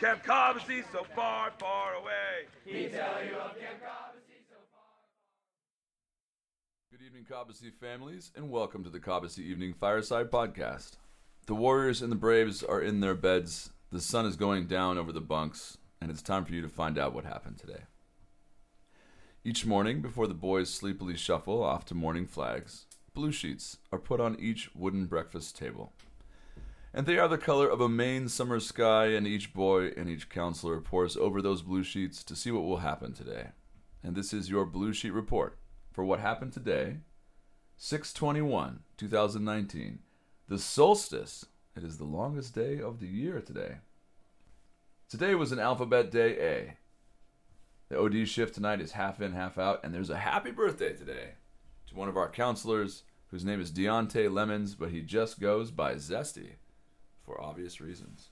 Camp Cobbossee so far, far away. He'd tell you of Camp Cobbossee so far. Good evening, Cobbossee families, and welcome to the Cobbossee Evening Fireside Podcast. The Warriors and the Braves are in their beds, the sun is going down over the bunks, and it's time for you to find out what happened today. Each morning, before the boys sleepily shuffle off to morning flags, blue sheets are put on each wooden breakfast table. And they are the color of a Maine summer sky, and each boy and each counselor pores over those blue sheets to see what will happen today. And this is your blue sheet report for what happened today, 621, 2019, the solstice. It is the longest day of the year today. Today was an alphabet day A. The OD shift tonight is half in, half out, and there's a happy birthday today to one of our counselors whose name is Deontay Lemons, but he just goes by Zesty for obvious reasons.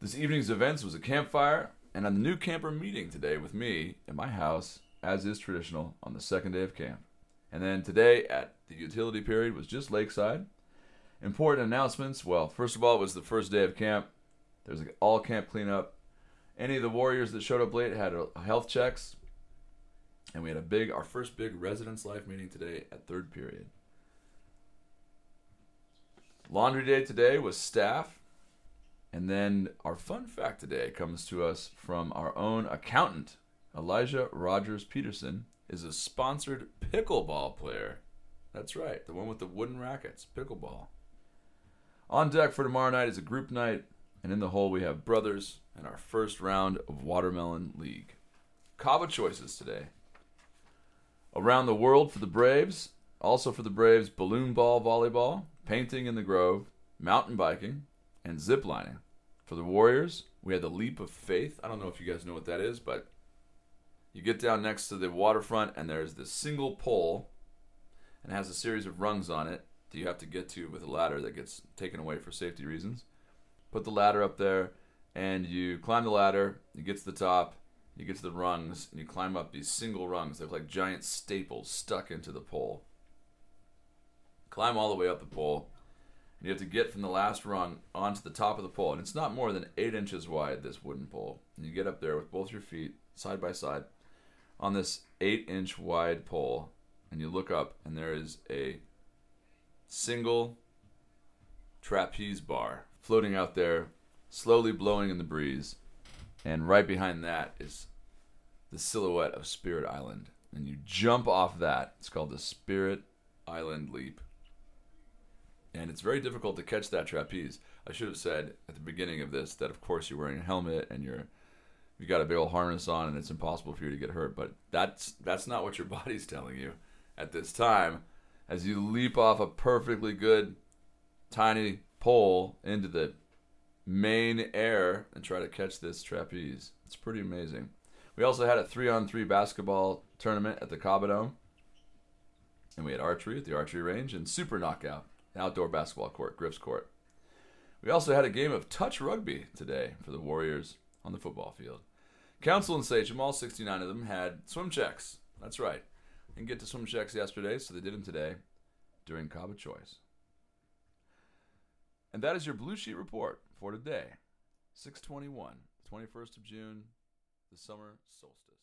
This evening's events was a campfire and a new camper meeting today with me in my house, as is traditional, on the second day of camp. And then today at the utility period was just lakeside. Important announcements. Well, first of all, it was the first day of camp. There was an all camp cleanup. Any of the warriors that showed up late had health checks. And we had a big, our first big residence life meeting today at third period. Laundry day today was staff. And then our fun fact today comes to us from our own accountant, Elijah Rogers Peterson, is a sponsored pickleball player. That's right, the one with the wooden rackets, pickleball. On deck for tomorrow night is a group night, and in the hole we have brothers and our first round of Watermelon League. Cabo choices today. Around the world for the Braves, also for the Braves, balloon ball volleyball, painting in the Grove, mountain biking, and zip lining. For the Warriors, we had the leap of faith. I don't know if you guys know what that is, but you get down next to the waterfront and there's this single pole and it has a series of rungs on it that you have to get to with a ladder that gets taken away for safety reasons. Put the ladder up there and you climb the ladder, you get to the top, you get to the rungs, and you climb up these single rungs. They're like giant staples stuck into the pole. Climb all the way up the pole, and you have to get from the last rung onto the top of the pole. And it's not more than eight inches wide, this wooden pole. And you get up there with both your feet side by side on this eight inch wide pole, and you look up, and there is a single trapeze bar floating out there, slowly blowing in the breeze. And right behind that is the silhouette of Spirit Island. And you jump off that. It's called the Spirit Island Leap. And it's very difficult to catch that trapeze. I should have said at the beginning of this that, of course, you're wearing a helmet and you're you got a big old harness on and it's impossible for you to get hurt. But that's that's not what your body's telling you at this time. As you leap off a perfectly good tiny pole into the Maine air and try to catch this trapeze. It's pretty amazing. We also had a three on three basketball tournament at the Cabo Dome. And we had archery at the archery range and super knockout, outdoor basketball court, Griff's Court. We also had a game of touch rugby today for the Warriors on the football field. Council and Sachem, all 69 of them, had swim checks. That's right. Didn't get to swim checks yesterday, so they did them today during Cabo Choice. And that is your Blue Sheet report for today, 621, 21st of June, the summer solstice.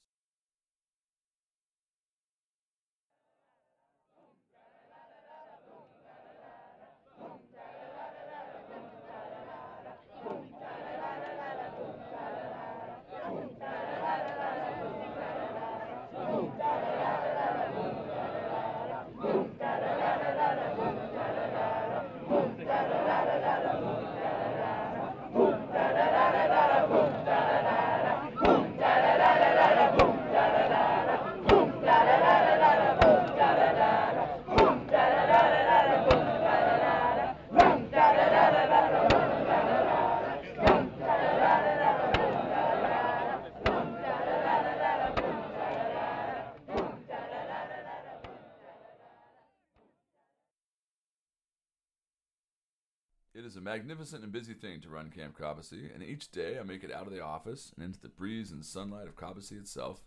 A magnificent and busy thing to run Camp Cobbossee, and each day I make it out of the office and into the breeze and sunlight of Cobbossee itself,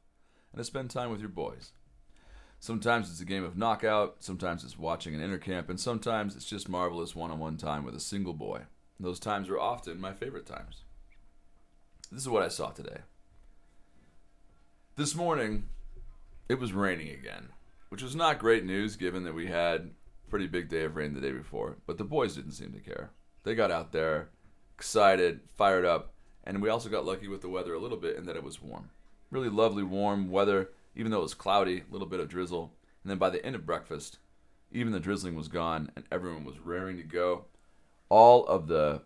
and I spend time with your boys. Sometimes it's a game of knockout, sometimes it's watching an intercamp, and sometimes it's just marvelous one on one time with a single boy. Those times are often my favorite times. This is what I saw today. This morning, it was raining again, which was not great news given that we had a pretty big day of rain the day before, but the boys didn't seem to care. They got out there, excited, fired up, and we also got lucky with the weather a little bit in that it was warm. Really lovely, warm weather, even though it was cloudy, a little bit of drizzle. And then by the end of breakfast, even the drizzling was gone and everyone was raring to go. All of the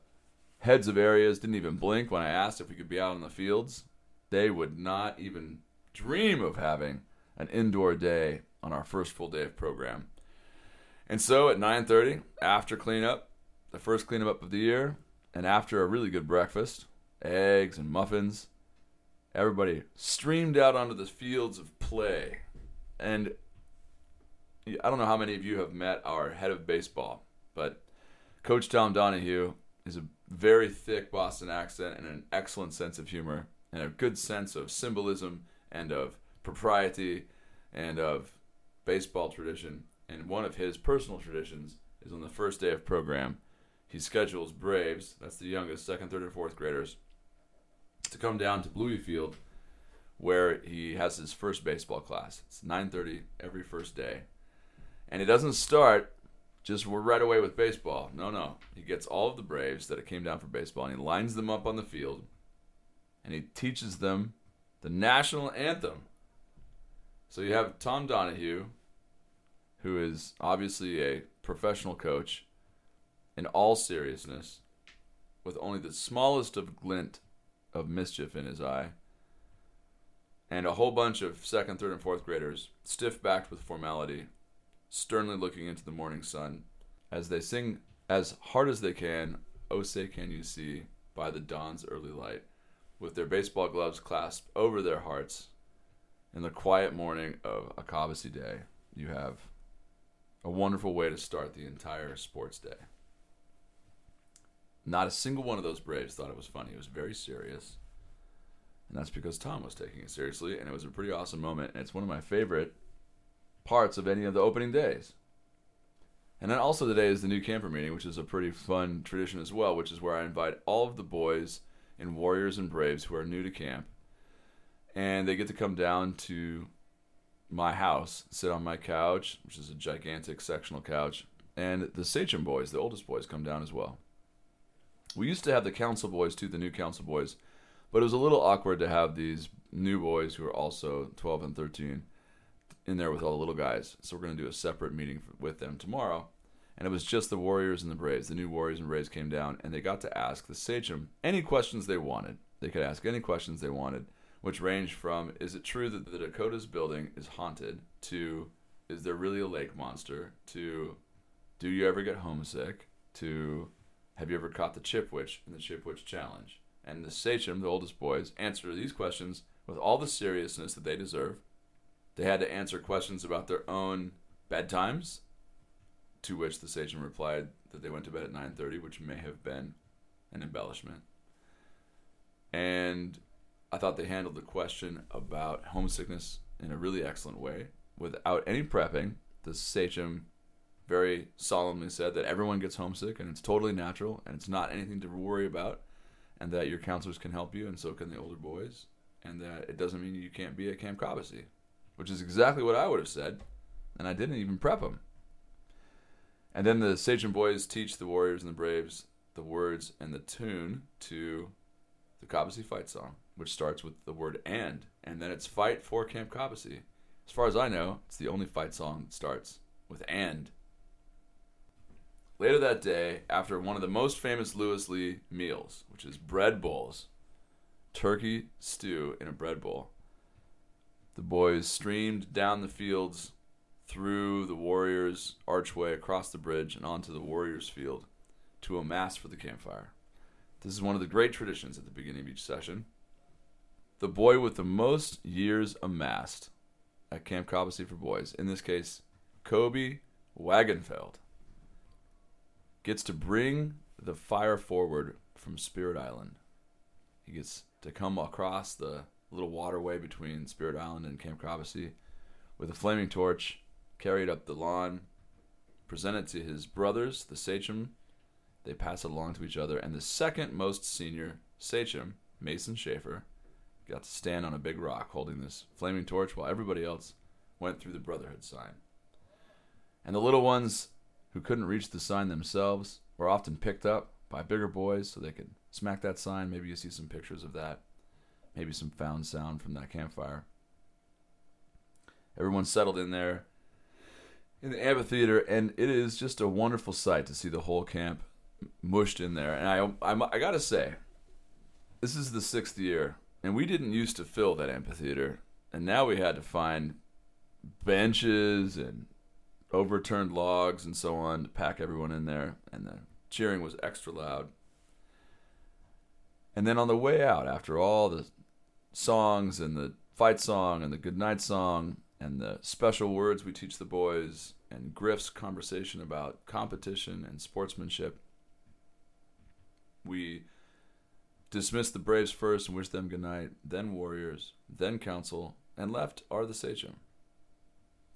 heads of areas didn't even blink when I asked if we could be out in the fields. They would not even dream of having an indoor day on our first full day of program. And so at 9:30, after cleanup, the first cleanup of the year, and after a really good breakfast, eggs and muffins, everybody streamed out onto the fields of play. And I don't know how many of you have met our head of baseball, but Coach Tom Donahue is a very thick Boston accent and an excellent sense of humor and a good sense of symbolism and of propriety and of baseball tradition. And one of his personal traditions is on the first day of program, he schedules Braves, that's the youngest, second, third, and fourth graders, to come down to Bluey Field where he has his first baseball class. It's 9:30 every first day. And it doesn't start just right away with baseball. No, no. He gets all of the Braves that came down for baseball and he lines them up on the field and he teaches them the national anthem. So you have Tom Donahue, who is obviously a professional coach in all seriousness, with only the smallest of glint of mischief in his eye, and a whole bunch of second, third, and fourth graders, stiff backed with formality, sternly looking into the morning sun, as they sing as hard as they can, Oh Say Can You See, by the dawn's early light, with their baseball gloves clasped over their hearts. In the quiet morning of a Cobbossee day, you have a wonderful way to start the entire sports day. Not a single one of those Braves thought it was funny. It was very serious. And that's because Tom was taking it seriously, and it was a pretty awesome moment. And it's one of my favorite parts of any of the opening days. And then also today is the new camper meeting, which is a pretty fun tradition as well, which is where I invite all of the boys and warriors and braves who are new to camp. And they get to come down to my house, sit on my couch, which is a gigantic sectional couch. And the Sachem boys, the oldest boys, come down as well. We used to have the council boys too, the new council boys, but it was a little awkward to have these new boys who are also 12 and 13 in there with all the little guys. So we're going to do a separate meeting with them tomorrow. And it was just the Warriors and the Braves. The new Warriors and Braves came down and they got to ask the Sachem any questions they wanted. They could ask any questions they wanted, which ranged from is it true that the Dakotas building is haunted to is there really a lake monster to do you ever get homesick to have you ever caught the Chipwich in the Chipwich Challenge? And the Sachem, the oldest boys, answer these questions with all the seriousness that they deserve. They had to answer questions about their own bedtimes, to which the Sachem replied that they went to bed at 9:30, which may have been an embellishment. And I thought they handled the question about homesickness in a really excellent way without any prepping. The Sachem very solemnly said that everyone gets homesick and it's totally natural and it's not anything to worry about and that your counselors can help you and so can the older boys and that it doesn't mean you can't be at Camp Cobbossee, which is exactly what I would have said and I didn't even prep them. And then the Sachem boys teach the Warriors and the Braves the words and the tune to the Cobbossee fight song, which starts with the word and, and then it's fight for Camp Cobbossee. As far as I know, it's the only fight song that starts with and Later that day, after one of the most famous Lewis Lee meals, which is bread bowls, turkey stew in a bread bowl, the boys streamed down the fields through the Warriors' archway across the bridge and onto the Warriors' field to amass for the campfire. This is one of the great traditions at the beginning of each session. The boy with the most years amassed at Camp Cobbossee for boys, in this case, Kobe Wagenfeld gets to bring the fire forward from Spirit Island. He gets to come across the little waterway between Spirit Island and Camp Cobbossee with a flaming torch, carry it up the lawn, present it to his brothers, the sachem. They pass it along to each other, and the second most senior sachem, Mason Schaefer, got to stand on a big rock holding this flaming torch while everybody else went through the brotherhood sign. And the little ones who couldn't reach the sign themselves were often picked up by bigger boys so they could smack that sign. Maybe you see some pictures of that. Maybe some found sound from that campfire. Everyone settled in there in the amphitheater, and it is just a wonderful sight to see the whole camp mushed in there. And I, I, I gotta say, this is the sixth year, and we didn't used to fill that amphitheater, and now we had to find benches and overturned logs and so on to pack everyone in there, and the cheering was extra loud. And then on the way out, after all the songs and the fight song and the goodnight song and the special words we teach the boys and Griff's conversation about competition and sportsmanship, we dismissed the Braves first and wished them goodnight, then Warriors, then Council, and left are the Sachem.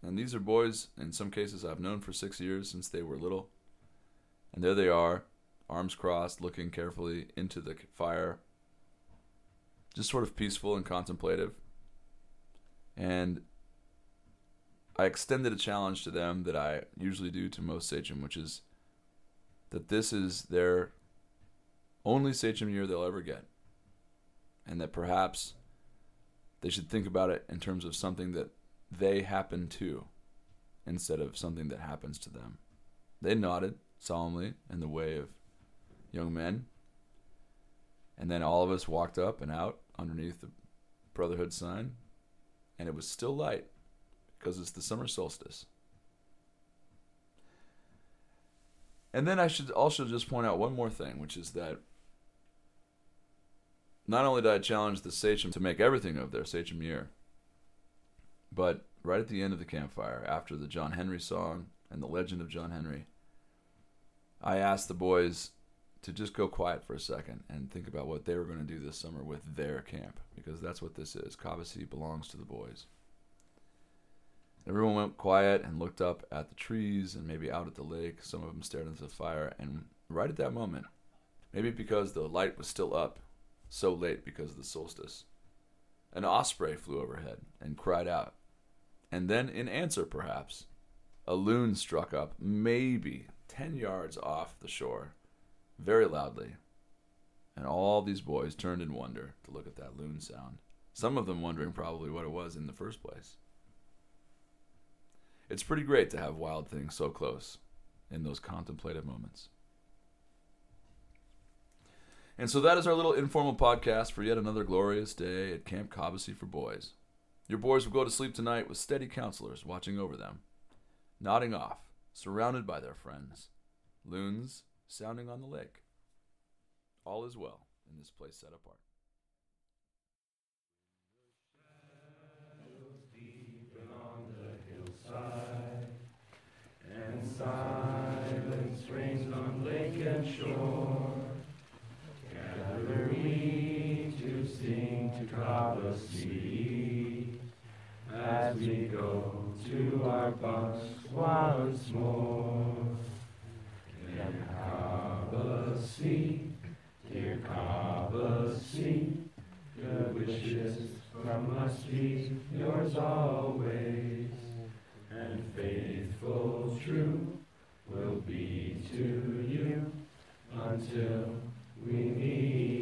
And these are boys, in some cases, I've known for six years since they were little. And there they are, arms crossed, looking carefully into the fire, just sort of peaceful and contemplative. And I extended a challenge to them that I usually do to most Sachem, which is that this is their only Sachem year they'll ever get. And that perhaps they should think about it in terms of something that they happen to instead of something that happens to them. They nodded solemnly in the way of young men. And then all of us walked up and out underneath the Brotherhood sign, and it was still light because it's the summer solstice. And then I should also just point out one more thing, which is that not only did I challenge the Sachem to make everything of their Sachem year, but right at the end of the campfire, after the John Henry song and the legend of John Henry, I asked the boys to just go quiet for a second and think about what they were going to do this summer with their camp, because that's what this is. Cobbossee belongs to the boys. Everyone went quiet and looked up at the trees and maybe out at the lake. Some of them stared into the fire, and right at that moment, maybe because the light was still up so late because of the solstice, an osprey flew overhead and cried out. And then, in answer, perhaps, a loon struck up, maybe ten yards off the shore, very loudly. And all these boys turned in wonder to look at that loon sound, some of them wondering probably what it was in the first place. It's pretty great to have wild things so close in those contemplative moments. And so that is our little informal podcast for yet another glorious day at Camp Cobbossee for Boys. Your boys will go to sleep tonight with steady counselors watching over them, nodding off, surrounded by their friends, loons sounding on the lake. All is well in this place set apart. And as we go to our bunks once more. Dear Cobbossee, dear Cobbossee, good wishes from us be yours always, and faithful true will be to you until we meet